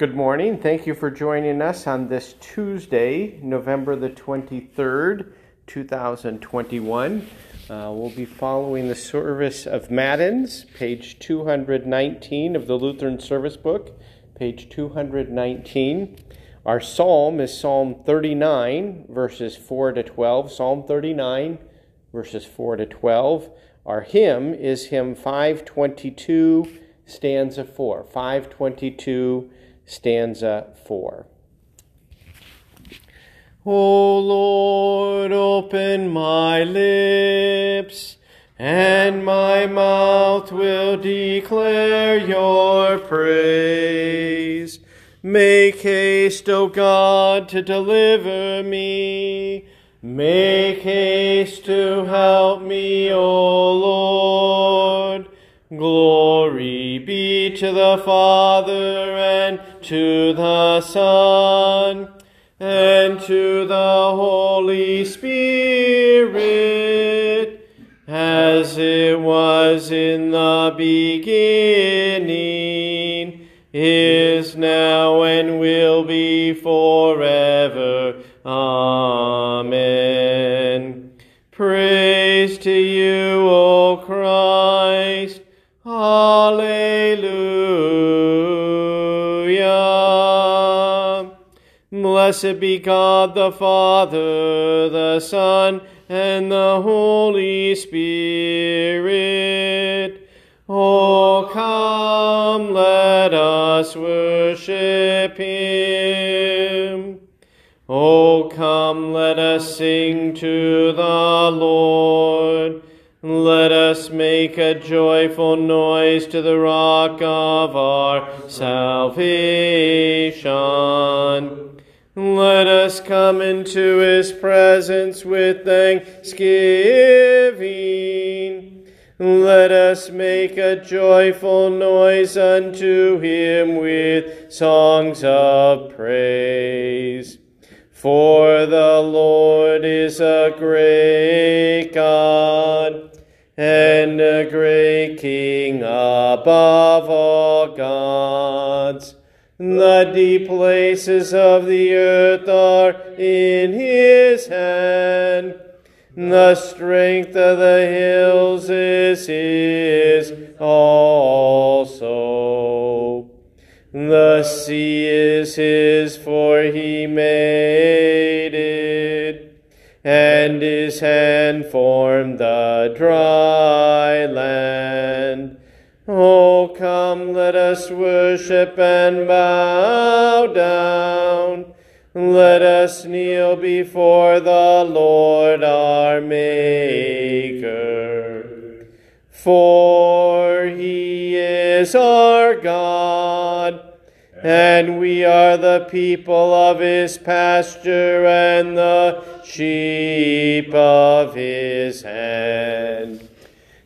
Good morning. Thank you for joining us on this Tuesday, November the 23rd, 2021. Uh, we'll be following the service of Matins, page 219 of the Lutheran Service Book, page 219. Our psalm is Psalm 39, verses 4 to 12. Psalm 39, verses 4 to 12. Our hymn is hymn 522, stanza 4. 522 stanza 4. O Lord, open my lips, and my mouth will declare your praise. Make haste, O God, to deliver me. Make haste to help me, O Lord. Glory be to the Father and to the Son and to the Holy Spirit, as it was in the beginning, is now, and will be forever. Amen. Praise to you, O Christ. Blessed be God the Father, the Son, and the Holy Spirit. Oh, come, let us worship him. Oh, come, let us sing to the Lord. Let us make a joyful noise to the rock of our salvation. Let us come into his presence with thanksgiving. Let us make a joyful noise unto him with songs of praise. For the Lord is a great God and a great King above all gods. The deep places of the earth are in his hand. The strength of the hills is his also. The sea is his, for he made it, and his hand formed the dry land. Oh, come, let us worship and bow down. Let us kneel before the Lord our Maker. For he is our God, and we are the people of his pasture and the sheep of his hand.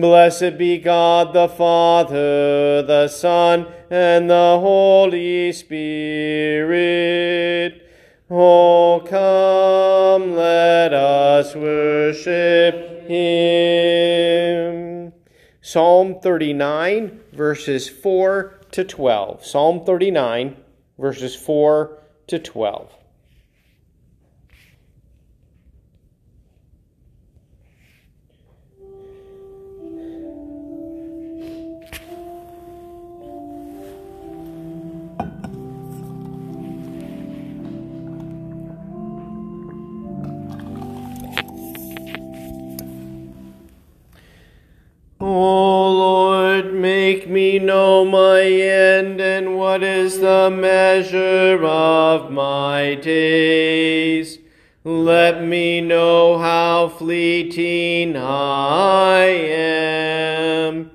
Blessed be God the Father, the Son, and the Holy Spirit. Oh, come, let us worship him. Psalm 39, verses 4 to 12. Psalm 39, verses 4 to 12. O Lord, make me know my end and what is the measure of my days. Let me know how fleeting I am.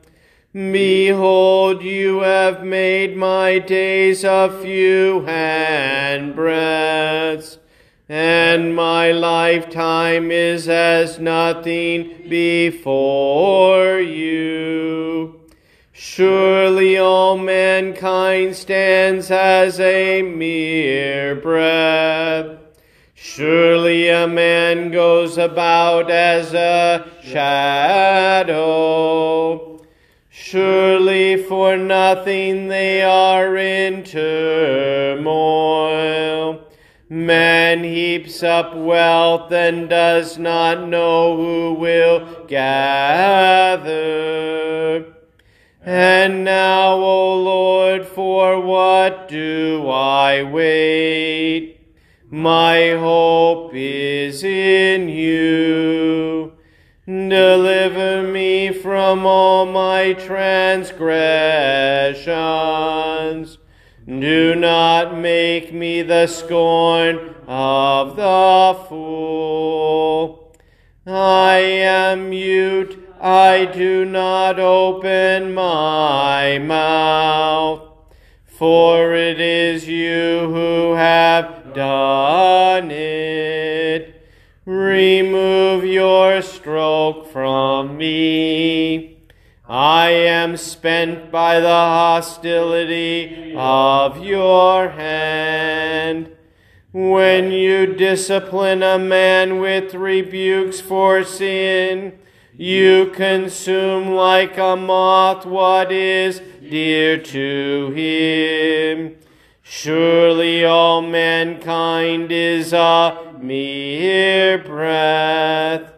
Behold, you have made my days a few handbreadths. And my lifetime is as nothing before you. Surely all mankind stands as a mere breath. Surely a man goes about as a shadow. Surely for nothing they are in turmoil. Man heaps up wealth and does not know who will gather. And now, O Lord, for what do I wait? My hope is in you. Deliver me from all my transgressions. Do not make me the scorn of the fool. I am mute I do not open my mouth, for it is you who have done it. Remove your stroke from me. I am spent by the hostility of your hand. When you discipline a man with rebukes for sin, you consume like a moth what is dear to him. Surely all mankind is a mere breath.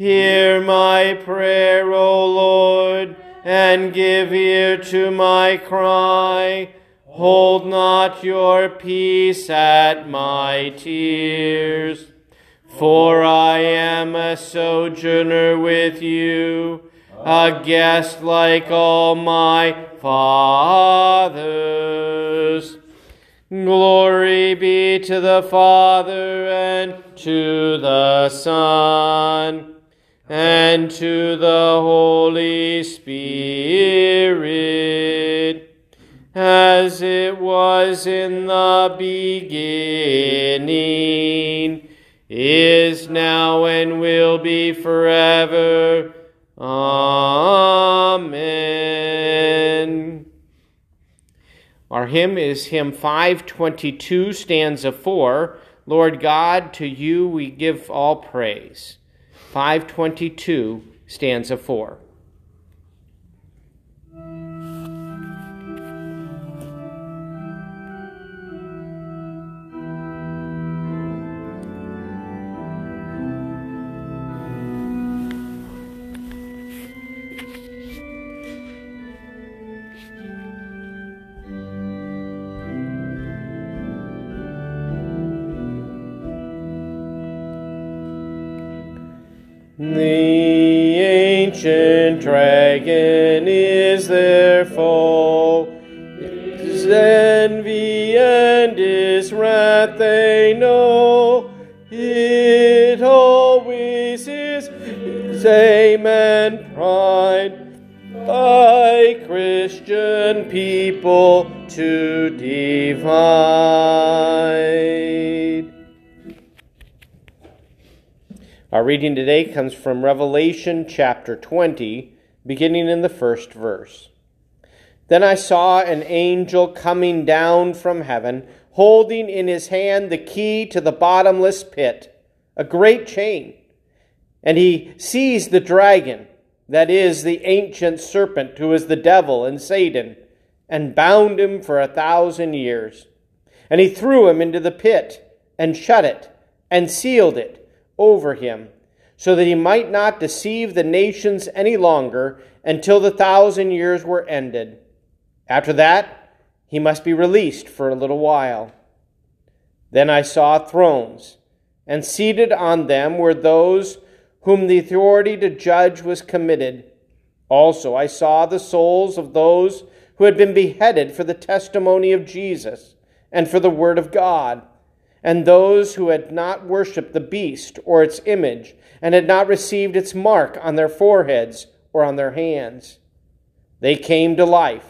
Hear my prayer, O Lord, and give ear to my cry. Hold not your peace at my tears. For I am a sojourner with you, a guest like all my fathers. Glory be to the Father and to the Son and to the Holy Spirit, as it was in the beginning is now and will be forever. Amen. Our hymn is hymn 522, stanza 4. Lord God, to you we give all praise. 522, stanza 4. Foe. His envy and his wrath they know. It always is his aim and pride by Christian people to divide. Our reading today comes from Revelation chapter 20, beginning in the first verse. Then I saw an angel coming down from heaven, holding in his hand the key to the bottomless pit, a great chain. And he seized the dragon, that is, the ancient serpent, who is the devil and Satan, and bound him for a thousand years. And he threw him into the pit, and shut it, and sealed it over him, so that he might not deceive the nations any longer until the thousand years were ended. After that, he must be released for a little while. Then I saw thrones, and seated on them were those whom the authority to judge was committed. Also, I saw the souls of those who had been beheaded for the testimony of Jesus and for the word of God and those who had not worshipped the beast or its image, and had not received its mark on their foreheads or on their hands. They came to life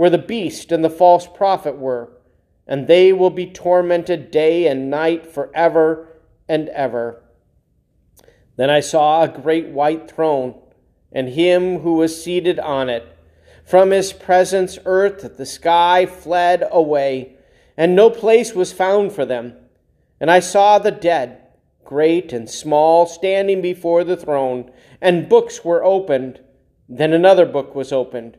where the beast and the false prophet were, and they will be tormented day and night forever and ever. Then I saw a great white throne, and him who was seated on it. From his presence, earth the sky fled away, and no place was found for them. And I saw the dead, great and small, standing before the throne, and books were opened. Then another book was opened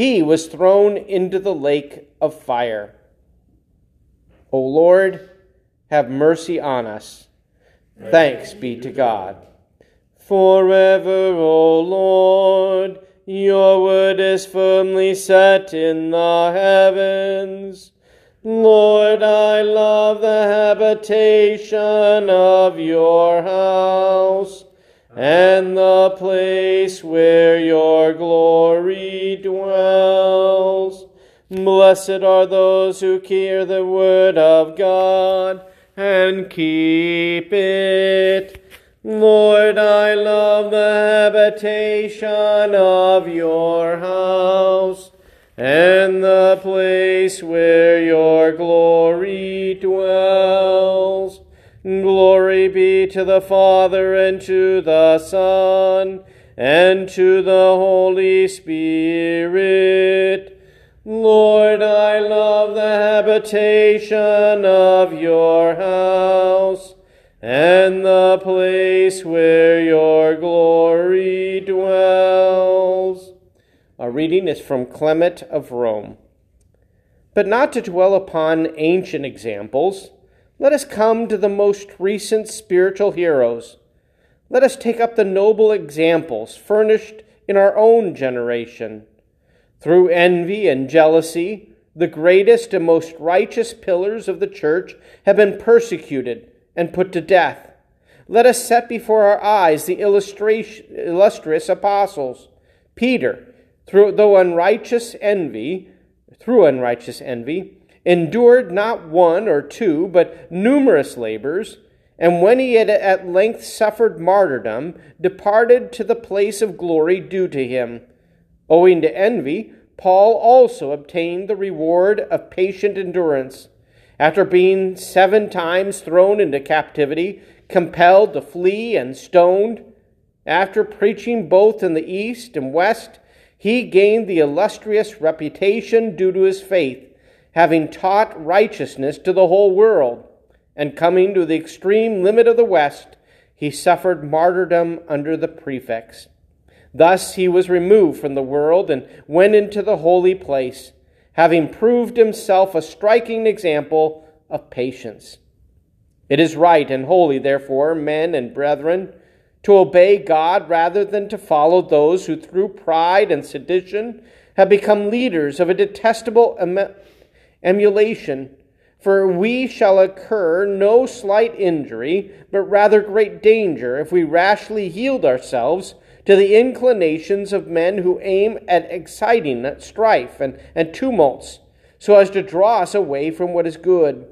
he was thrown into the lake of fire. O Lord, have mercy on us. Thanks be to God. Forever, O Lord, your word is firmly set in the heavens. Lord, I love the habitation of your house and the place where your glory dwells. Blessed are those who hear the word of God and keep it. Lord, I love the habitation of your house and the place where your glory dwells. Glory be to the Father, and to the Son, and to the Holy Spirit. Lord, I love the habitation of your house, and the place where your glory dwells. A reading is from Clement of Rome. But not to dwell upon ancient examples, let us come to the most recent spiritual heroes. Let us take up the noble examples furnished in our own generation. Through envy and jealousy, the greatest and most righteous pillars of the church have been persecuted and put to death. Let us set before our eyes the illustrious apostles. Peter, through though unrighteous envy, through unrighteous envy, endured not one or two, but numerous labors, and when he had at length suffered martyrdom, departed to the place of glory due to him. Owing to envy, Paul also obtained the reward of patient endurance. After being seven times thrown into captivity, compelled to flee, and stoned, after preaching both in the east and west, he gained the illustrious reputation due to his faith having taught righteousness to the whole world, and coming to the extreme limit of the West, he suffered martyrdom under the prefects. Thus he was removed from the world and went into the holy place, having proved himself a striking example of patience. It is right and holy, therefore, men and brethren, to obey God rather than to follow those who, through pride and sedition, have become leaders of a detestable emulation. For we shall incur no slight injury, but rather great danger, if we rashly yield ourselves to the inclinations of men who aim at exciting strife and, and tumults, so as to draw us away from what is good.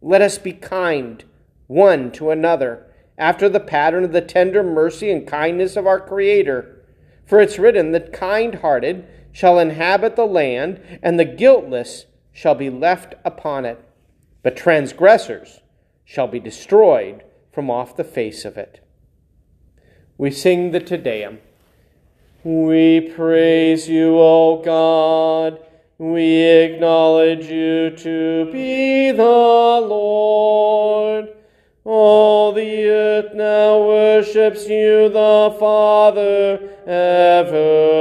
Let us be kind one to another, after the pattern of the tender mercy and kindness of our Creator. For it's written, The kind hearted shall inhabit the land, and the guiltless shall be left upon it. But transgressors shall be destroyed from off the face of it. We sing the Te Deum. We praise you, O God. We acknowledge you to be the Lord. All the earth now worships you, the Father everlasting.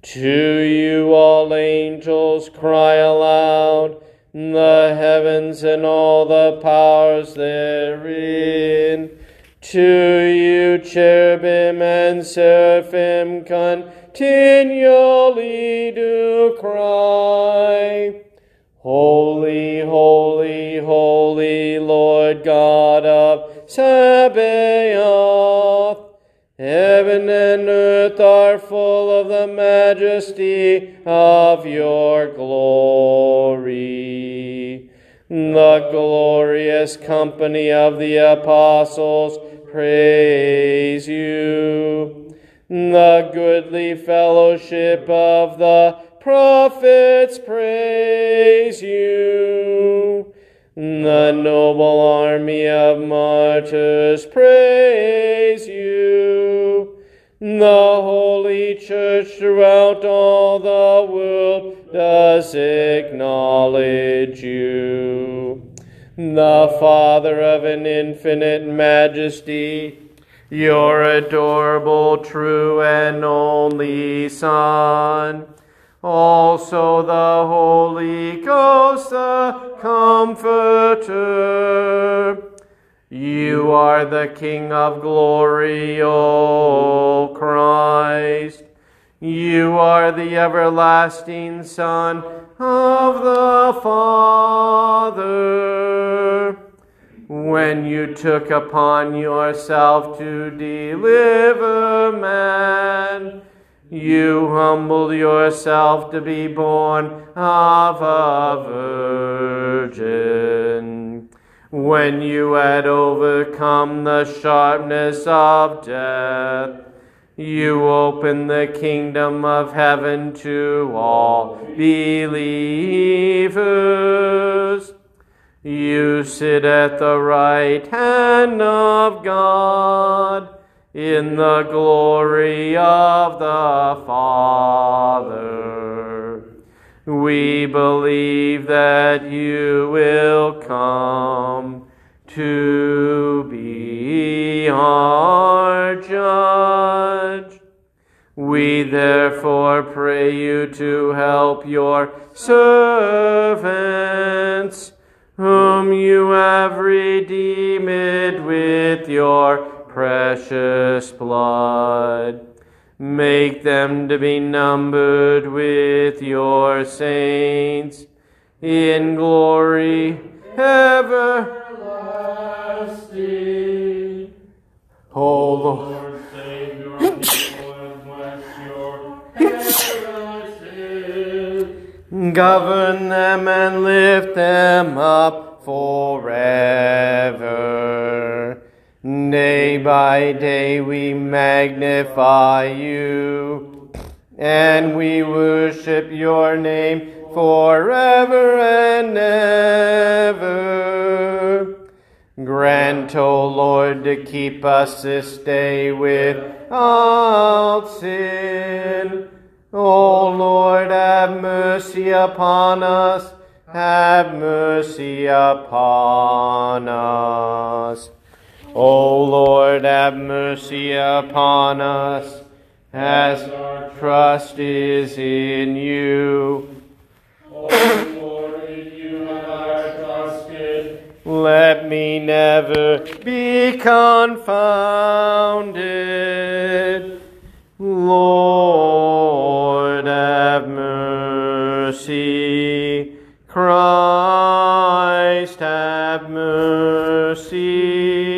To you all angels cry aloud, the heavens and all the powers therein. To you cherubim and seraphim continually do cry. Holy, holy, holy Lord God of Sabaoth. Earth are full of the majesty of your glory. The glorious company of the apostles praise you. The goodly fellowship of the prophets praise you. The noble army of martyrs praise you. The holy church throughout all the world does acknowledge you. The Father of an infinite majesty, your adorable, true, and only Son also the Holy Ghost, the Comforter. You are the King of glory, O Christ. You are the everlasting Son of the Father. When you took upon yourself to deliver man, you humbled yourself to be born of a virgin. When you had overcome the sharpness of death, you opened the kingdom of heaven to all believers. You sit at the right hand of God in the glory of the Father. We believe that you will come to be our judge. We therefore pray you to help your servants, whom you have redeemed with your precious blood. Make them to be numbered with your saints in glory everlasting. O Lord, save your people and bless your everlasting. Govern them and lift them up forever. Day by day we magnify you, and we worship your name forever and ever. Grant, O Lord, to keep us this day without sin. O Lord, have mercy upon us. Have mercy upon us. O Lord, have mercy upon us, as our trust is in you. O Lord, in you have I trusted. Let me never be confounded. Lord, have mercy. Christ, have mercy.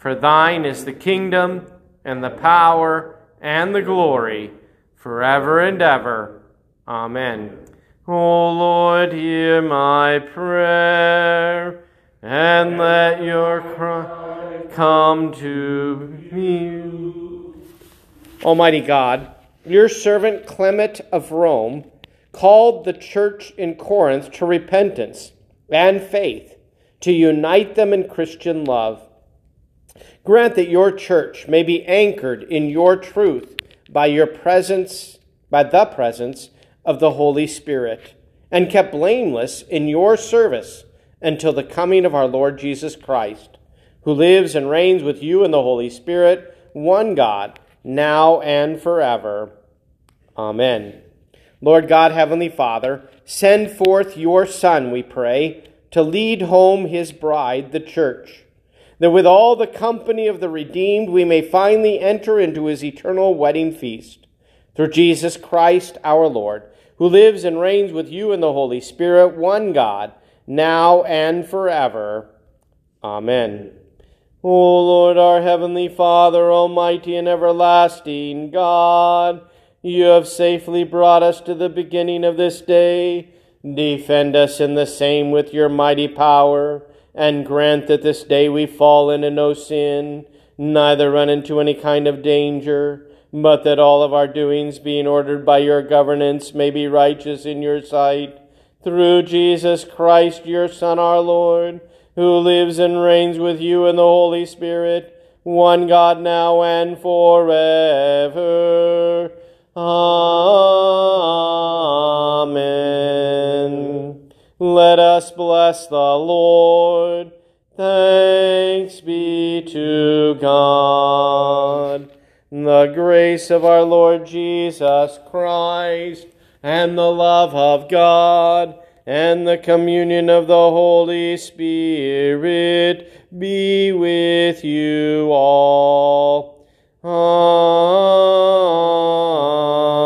For thine is the kingdom, and the power, and the glory, forever and ever. Amen. O Lord, hear my prayer, and let your cry come to me. Almighty God, your servant Clement of Rome called the church in Corinth to repentance and faith, to unite them in Christian love. Grant that your church may be anchored in your truth by your presence, by the presence of the Holy Spirit, and kept blameless in your service until the coming of our Lord Jesus Christ, who lives and reigns with you in the Holy Spirit, one God, now and forever. Amen. Lord God, Heavenly Father, send forth your Son, we pray, to lead home his bride, the church, that with all the company of the redeemed we may finally enter into his eternal wedding feast. Through Jesus Christ our Lord who lives and reigns with you in the Holy Spirit, one God, now and forever. Amen. O Lord, our heavenly Father, almighty and everlasting God, you have safely brought us to the beginning of this day. Defend us in the same with your mighty power, and grant that this day we fall into no sin, neither run into any kind of danger but that all of our doings, being ordered by your governance, may be righteous in your sight. Through Jesus Christ, your Son, our Lord, who lives and reigns with you in the Holy Spirit, one God now and forever. Amen. Let us bless the Lord. Thanks be to God. The grace of our Lord Jesus Christ, and the love of God, and the communion of the Holy Spirit be with you all.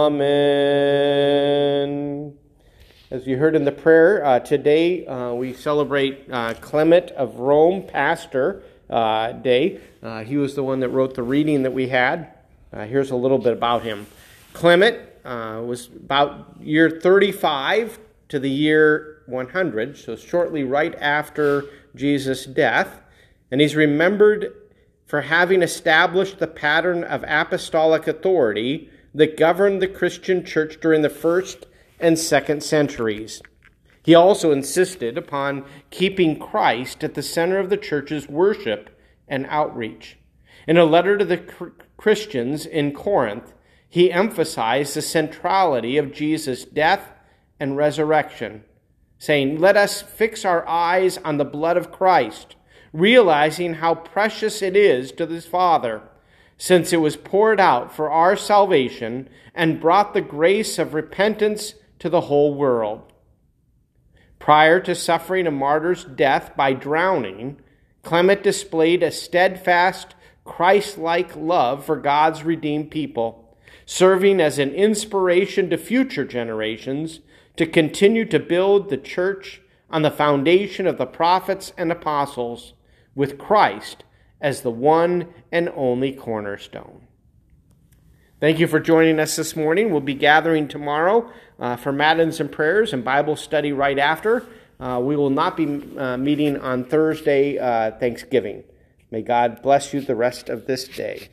Amen. As you heard in the prayer, uh, today uh, we celebrate uh, Clement of Rome, Pastor uh, Day. Uh, he was the one that wrote the reading that we had. Uh, here's a little bit about him. Clement was about year 35 to the year 100, so shortly right after Jesus' death. And he's remembered for having established the pattern of apostolic authority that governed the Christian church during the first and second centuries. He also insisted upon keeping Christ at the center of the church's worship and outreach. In a letter to the Christians in Corinth, he emphasized the centrality of Jesus' death and resurrection, saying, Let us fix our eyes on the blood of Christ, realizing how precious it is to the Father, since it was poured out for our salvation and brought the grace of repentance to the whole world. Prior to suffering a martyr's death by drowning, Clement displayed a steadfast Christ like love for God's redeemed people, serving as an inspiration to future generations to continue to build the church on the foundation of the prophets and apostles, with Christ as the one and only cornerstone. Thank you for joining us this morning. We'll be gathering tomorrow uh, for Matins and prayers and Bible study right after. Uh, we will not be uh, meeting on Thursday, uh, Thanksgiving. May God bless you the rest of this day.